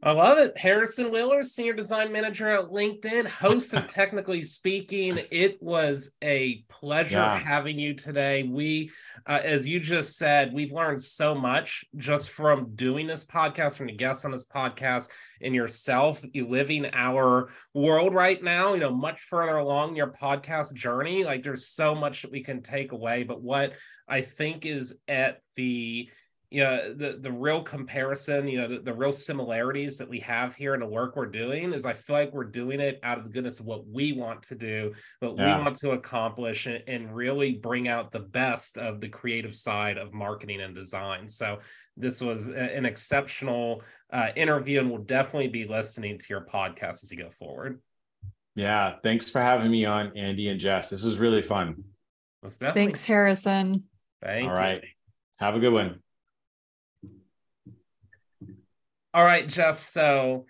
I love it. Harrison Wheeler, Senior Design Manager at LinkedIn, host of *laughs* Technically Speaking. It was a pleasure yeah. having you today. We, uh, as you just said, we've learned so much just from doing this podcast, from the guests on this podcast, and yourself you living our world right now, you know, much further along your podcast journey. Like there's so much that we can take away. But what I think is at the you know the the real comparison you know the, the, real similarities that we have here in the work we're doing is i feel like we're doing it out of the goodness of what we want to do what yeah. we want to accomplish and, and, really bring out the best of the creative side of marketing and design. So this was a, an exceptional uh, interview and we'll definitely be listening to your podcast as you go forward. Yeah thanks for having me on andy and jess. This was really fun. Thanks harrison. Thank all right. You. have a good one all right, Jess. So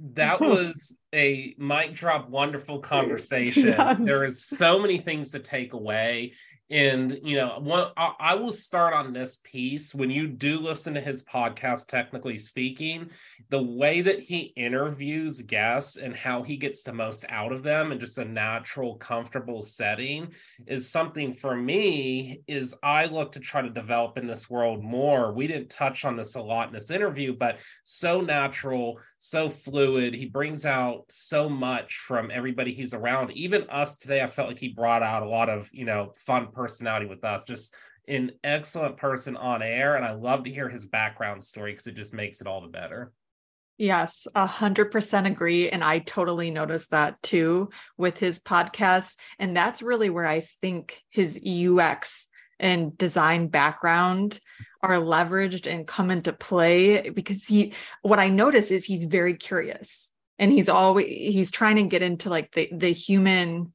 that *laughs* was a mic drop wonderful conversation. There is so many things to take away and you know one I, I, will start on this piece. When you do listen to his podcast technically speaking the way that he interviews guests and how he gets the most out of them and just a natural comfortable setting is something for me is i look to try to develop in this world more. We didn't touch on this a lot in this interview but so natural so fluid he brings out so much from everybody he's around even us today i felt like he brought out a lot of you know fun personality with us. Just an excellent person on air. And I love to hear his background story because it just makes it all the better. Yes, a hundred percent agree. And I totally noticed that too with his podcast. And that's really where I think his UX and design background are leveraged and come into play because he what I notice is he's very curious and he's always he's trying to get into like the the human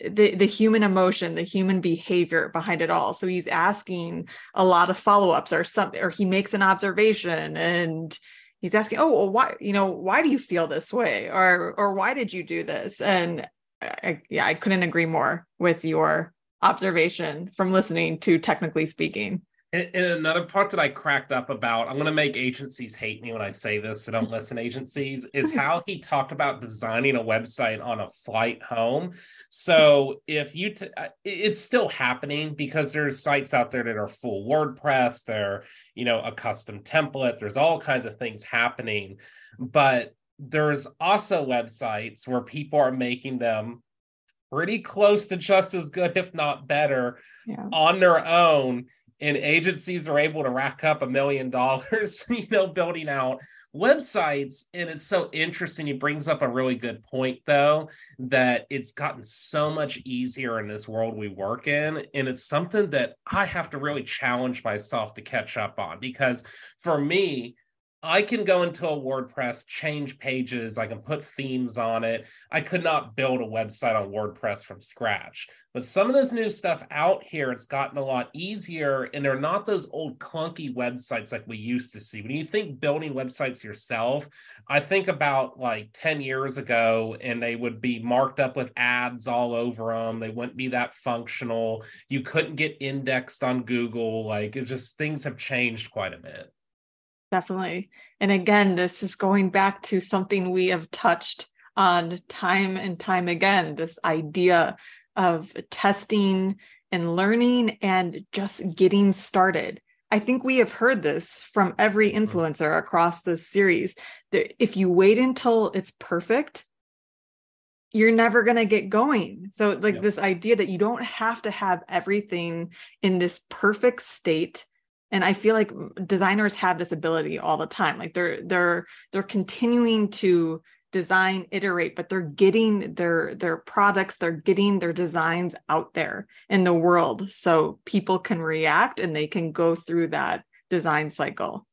the the human emotion the human behavior behind it all. So he's asking a lot of follow-ups or something or he makes an observation and he's asking oh well why you know why do you feel this way? Or or why did you do this? And I, yeah i couldn't agree more with your observation from listening to technically speaking and, another part that I cracked up about, I'm going to make agencies hate me when I say this, so don't *laughs* listen, agencies, is how he talked about designing a website on a flight home. So if you, t- it's still happening because there's sites out there that are full WordPress, they're, you know, a custom template, there's all kinds of things happening. But there's also websites where people are making them pretty close to just as good, if not better, yeah. on their own and agencies are able to rack up a million dollars, *laughs* you know, building out websites. And it's so interesting. He brings up a really good point, though, that it's gotten so much easier in this world we work in. And it's something that I have to really challenge myself to catch up on because for me, I can go into a WordPress, change pages, I can put themes on it. I could not build a website on WordPress from scratch. But some of this new stuff out here, it's gotten a lot easier, and they're not those old clunky websites like we used to see. When you think building websites yourself, I think about like 10 years ago, and they would be marked up with ads all over them. They wouldn't be that functional. You couldn't get indexed on Google. Like it just things have changed quite a bit. Definitely. And again, this is going back to something we have touched on time and time again this idea of testing and learning and just getting started. I think we have heard this from every mm-hmm. influencer across this series. That if you wait until it's perfect, you're never going to get going. So, like yeah. this idea that you don't have to have everything in this perfect state and i feel like designers have this ability all the time like they're they're they're continuing to design iterate but they're getting their their products they're getting their designs out there in the world so people can react and they can go through that design cycle.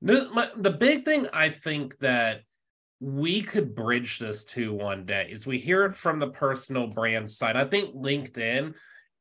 The, big thing i think that we could bridge this to one day is we hear it from the personal brand side. I think linkedin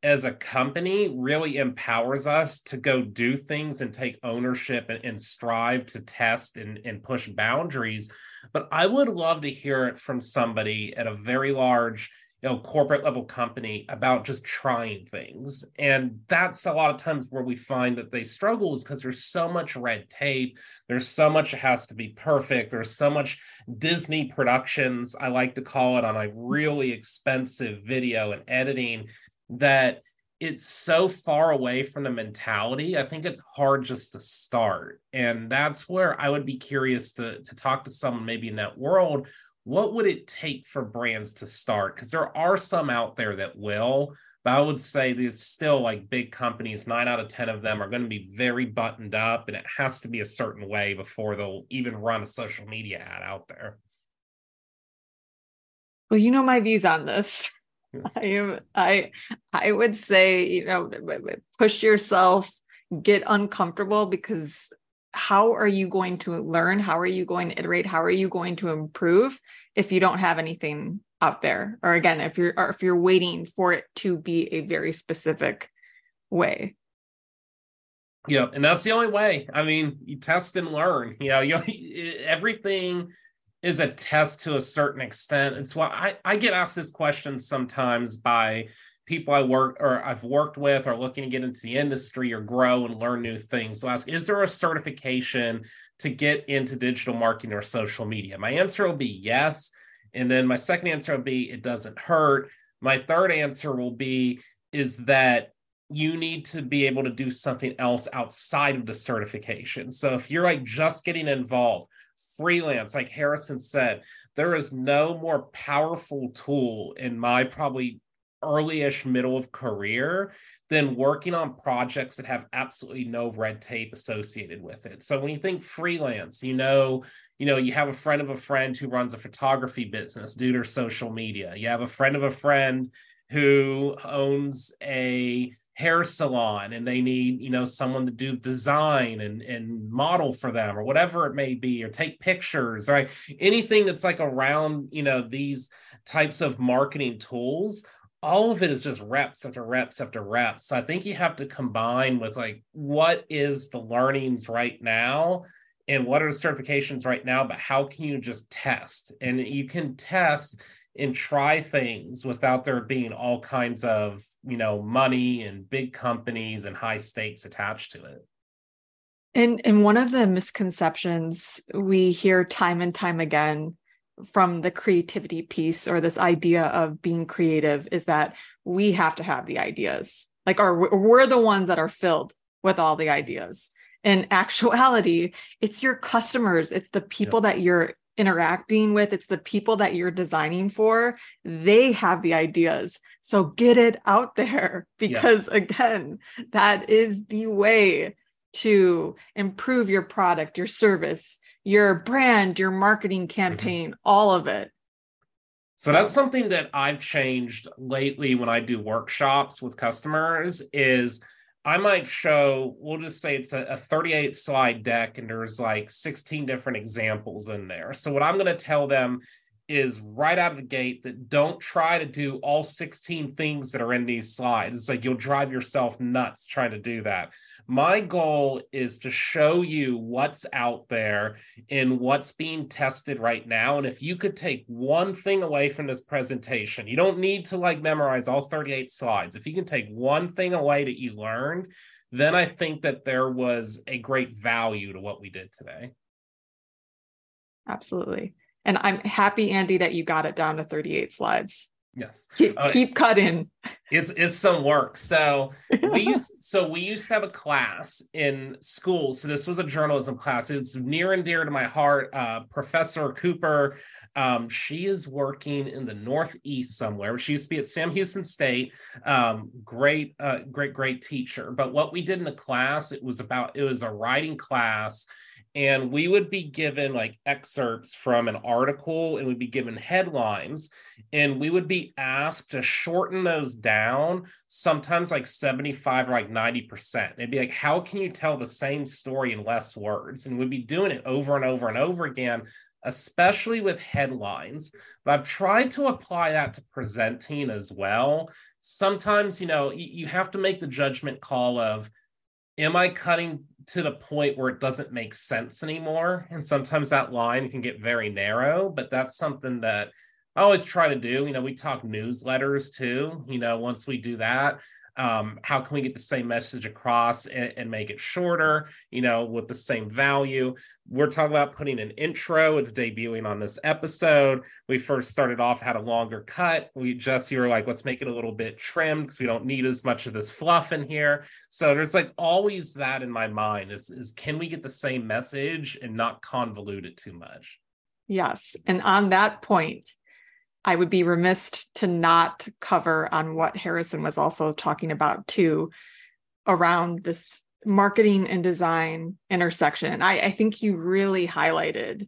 as a company really empowers us to go do things and take ownership and, and strive to test and, and push boundaries. But I would love to hear it from somebody at a very large you know corporate level company about just trying things. And that's a lot of times where we find that they struggle is because there's so much red tape. There's so much that has to be perfect. There's so much disney productions i like to call it on a really expensive video and editing that it's so far away from the mentality. I think it's hard just to start. And that's where I would be curious to, to talk to someone maybe in that world. What would it take for brands to start? Because there are some out there that will, but I would say that it's still like big companies, nine out of 10 of them are going to be very buttoned up, and it has to be a certain way before they'll even run a social media ad out there. Well, you know my views on this. *laughs* I am. I I would say, you know, push yourself, get uncomfortable because how are you going to learn? How are you going to iterate? How are you going to improve if you don't have anything out there? Or again, if you're or if you're waiting for it to be a very specific way. Yeah, and that's the only way. I mean, you test and learn. You know, *laughs* you everything is a test to a certain extent. It's why I, I get asked this question sometimes by people I work or I've worked with or looking to get into the industry or grow and learn new things. So ask, is there a certification to get into digital marketing or social media? My answer will be yes. And then my second answer will be it doesn't hurt. My third answer will be is that you need to be able to do something else outside of the certification. So if you're like just getting involved, freelance, like Harrison said, there is no more powerful tool in my probably early-ish middle of career than working on projects that have absolutely no red tape associated with it. So when you think freelance, you know, you know, you have a friend of a friend who runs a photography business due to social media. You have a friend of a friend who owns a hair salon and they need you know someone to do design and and model for them or whatever it may be or take pictures right? Anything that's like around you know these types of marketing tools all of it is just reps after reps after reps. So i think you have to combine with like what is the learnings right now and what are the certifications right now but how can you just test? And you can test and try things without there being all kinds of you know money and big companies and high stakes attached to it. And and one of the misconceptions we hear time and time again from the creativity piece or this idea of being creative is that we have to have the ideas. Like or we're the ones that are filled with all the ideas. In actuality it's your customers it's the people that you're interacting with, it's the people that you're designing for. They have the ideas. So get it out there *laughs* because, yeah. again, that is the way to improve your product, your service, your brand, your marketing mm-hmm. campaign, mm-hmm. all of it. So that's something that I've changed lately when I do workshops with customers is I might show, we'll just say it's a, a 38 slide deck and there's like 16 different examples in there. So, what I'm going to tell them is right out of the gate that don't try to do all 16 things that are in these slides. It's like you'll drive yourself nuts trying to do that. My goal is to show you what's out there and what's being tested right now. And if you could take one thing away from this presentation, you don't need to like memorize all 38 slides. If you can take one thing away that you learned, then I think that there was a great value to what we did today. Absolutely. And I'm happy, Andy, that you got it down to 38 slides. Yes. Keep, uh, keep cutting. It's it's some work. So *laughs* we used so we used to have a class in school. So this was a journalism class. It's near and dear to my heart. Uh, Professor Cooper. Um, she is working in the Northeast somewhere. She used to be at Sam Houston State. Um, great, uh, great, great teacher. But what we did in the class, it was about it was a writing class and we would be given like excerpts from an article and we'd be given headlines and we would be asked to shorten those down sometimes like 75 or like 90% it'd be like how can you tell the same story in less words? And we'd be doing it over and over and over again especially with headlines. But i've tried to apply that to presenting as well. Sometimes you know you have to make the judgment call of am i cutting to the point where it doesn't make sense anymore. And sometimes that line can get very narrow, but that's something that I always try to do. You know, we talk newsletters too. You know, once we do that, um, how can we get the same message across and, and, make it shorter you know with the same value? We're talking about putting an intro. It's debuting on this episode. We first started off had a longer cut. We just you were like let's make it a little bit trimmed because we don't need as much of this fluff in here. So there's like always that in my mind is, is can we get the same message and not convolute it too much? Yes. And on that point I would be remiss to not cover on what Harrison was also talking about too around this marketing and design intersection. I, I think you really highlighted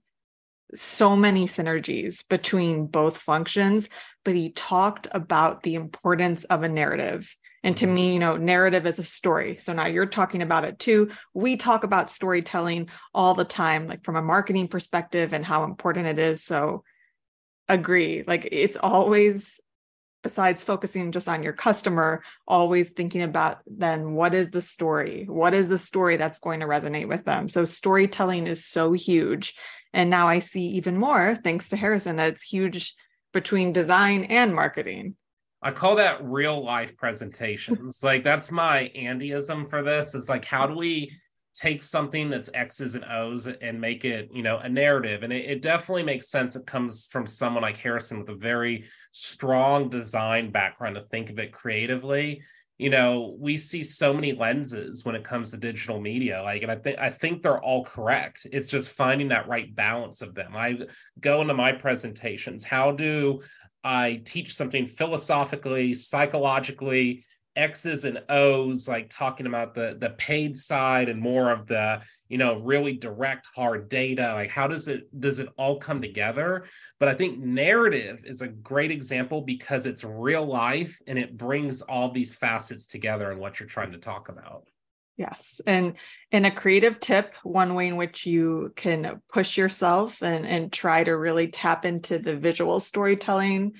so many synergies between both functions, but he talked about the importance of a narrative. And to mm-hmm. me, you know, narrative is a story. So now you're talking about it too. We talk about storytelling all the time, like from a marketing perspective and how important it is. So agree. Like it's always besides focusing just on your customer, always thinking about then what is the story? What is the story that's going to resonate with them? So storytelling is so huge. And now I see even more, thanks to Harrison, that it's huge between design and marketing. I call that real life presentations. like that's my Andyism for this. Is like how do we take something that's X's and O's and make it, you know, a narrative. And it, it, definitely makes sense. It comes from someone like Harrison with a very strong design background to think of it creatively. You know, we see so many lenses when it comes to digital media. Like, and I think I think they're all correct. It's just finding that right balance of them. I go into my presentations. How do I teach something philosophically, psychologically, X's and O's, like talking about the the paid side and more of the you know really direct hard data. Like how does it does it all come together? But I think narrative is a great example because it's real life and it brings all these facets together in what you're trying to talk about. Yes. And and a creative tip, one way in which you can push yourself and, and try to really tap into the visual storytelling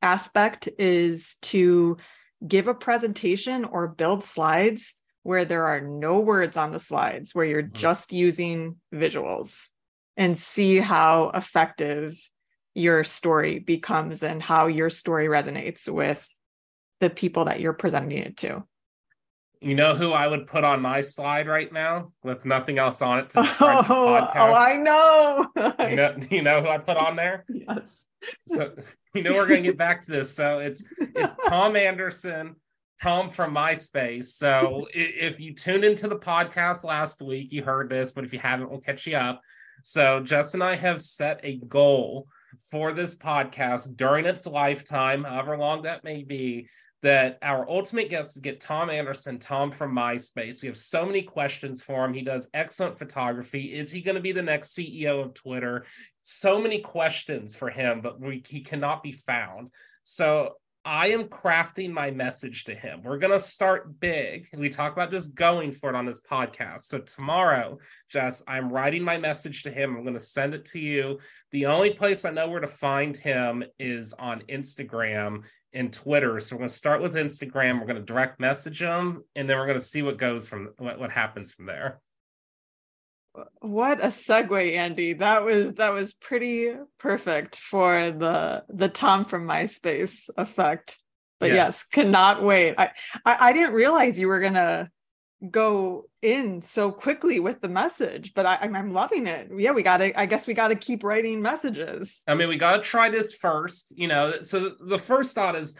aspect is to give a presentation or build slides where there are no words on the slides, where you're mm-hmm. just using visuals and see how effective your story becomes and how your story resonates with the people that you're presenting it to. You know who I would put on my slide right now with nothing else on it to *laughs* describe oh, this podcast? Oh, I know. you know, *laughs* you know who I put on there? *laughs* Yes. So you know we're gonna get back to this. So it's it's Tom Anderson, Tom from MySpace. So if you tuned into the podcast last week, you heard this, but if you haven't, we'll catch you up. So Jess and I have set a goal for this podcast during its lifetime, however long that may be, that our ultimate guest is get Tom Anderson, Tom from MySpace. We have so many questions for him. He does excellent photography. Is he going to be the next CEO of Twitter? So many questions for him, but we, he cannot be found. So I am crafting my message to him. We're going to start big. We talk about just going for it on this podcast. So, tomorrow, Jess, I'm writing my message to him. I'm going to send it to you. The only place I know where to find him is on Instagram and Twitter. So, we're going to start with Instagram. We're going to direct message him, and then we're going to see what goes from what, what happens from there what a segue andy. That was that was pretty perfect for the the tom from myspace effect. But yes, yes cannot wait. I, I, I didn't realize you were gonna go in so quickly with the message but I, i'm loving it. Yeah we gotta i guess we gotta keep writing messages. I mean we gotta try this first you know. So the first thought is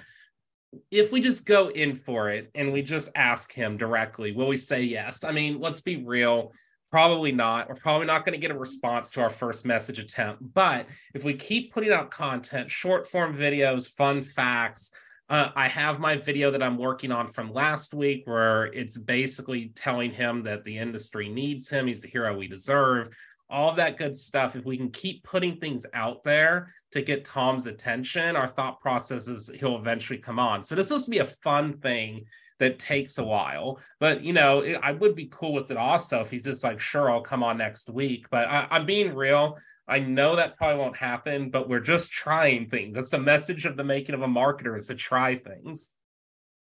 if we just go in for it and we just ask him directly will we say yes? I mean let's be real Probably not. We're probably not going to get a response to our first message attempt. But if we keep putting out content, short form videos, fun facts, uh, I have my video that I'm working on from last week where it's basically telling him that the industry needs him. He's the hero we deserve. All of that good stuff. If we can keep putting things out there to get Tom's attention, our thought process is he'll eventually come on. So this is to be a fun thing that takes a while. But you know, I would be cool with it also if he's just like, sure, I'll come on next week. But I, I'm being real. I know that probably won't happen, but we're just trying things. That's the message of the making of a marketer is to try things.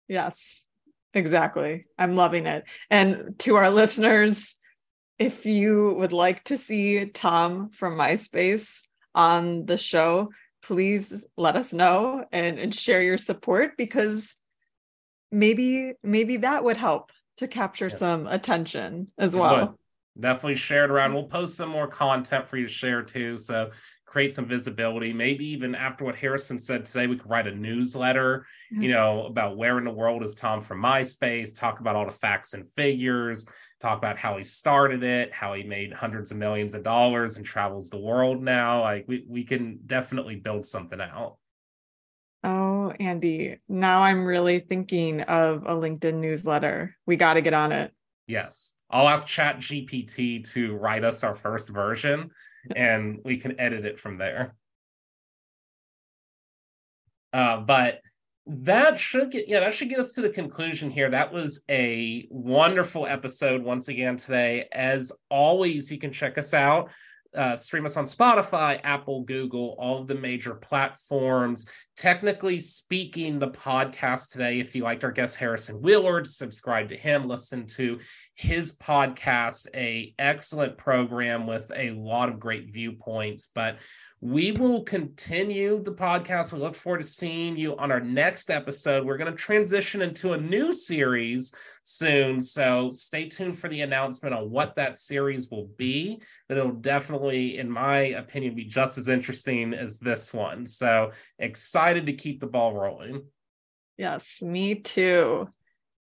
Yes, exactly. I'm loving it. And to our listeners, if you would like to see Tom from MySpace on the show, please let us know and, and share your support because maybe maybe that would help to capture yeah. some attention as well. Definitely share it around. We'll post some more content for you to share too. So create some visibility. Maybe even after what Harrison said today, we could write a newsletter, mm-hmm. you know, about where in the world is Tom from MySpace, talk about all the facts and figures, talk about how he started it, how he made hundreds of millions of dollars and travels the world now. Like we, we can definitely build something out. Andy, now I'm really thinking of a LinkedIn newsletter. We got to get on it. Yes. I'll ask Chat GPT to write us our first version *laughs* and we can edit it from there. Uh, but that should get yeah that should get us to the conclusion here that was a wonderful episode once again today as always you can check us out uh, stream us on Spotify, Apple, Google, all of the major platforms. Technically speaking, the podcast today, if you liked our guest Harrison Wheeler, subscribe to him, listen to his podcast, a excellent program with a lot of great viewpoints. But we will continue the podcast. We look forward to seeing you on our next episode. We're going to transition into a new series soon. So stay tuned for the announcement on what that series will be. But it'll definitely, in my opinion, be just as interesting as this one. So excited to keep the ball rolling. Yes, me too.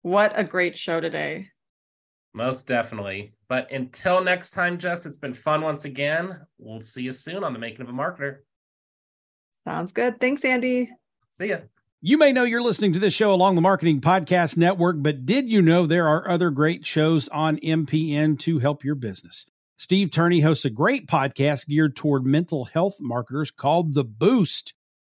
What a great show today. Most definitely. But until next time, Jess, it's been fun once again. We'll see you soon on the making of a marketer. Sounds good. Thanks, Andy. See ya. You may know you're listening to this show along the Marketing Podcast Network, but did you know there are other great shows on MPN to help your business? Steve Turney hosts a great podcast geared toward mental health marketers called The Boost.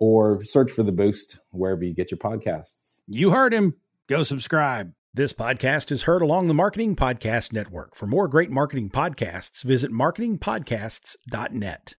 or search for The Boost wherever you get your podcasts. You heard him. Go subscribe. This podcast is heard along the Marketing Podcast Network. For more great marketing podcasts, visit marketingpodcasts.net.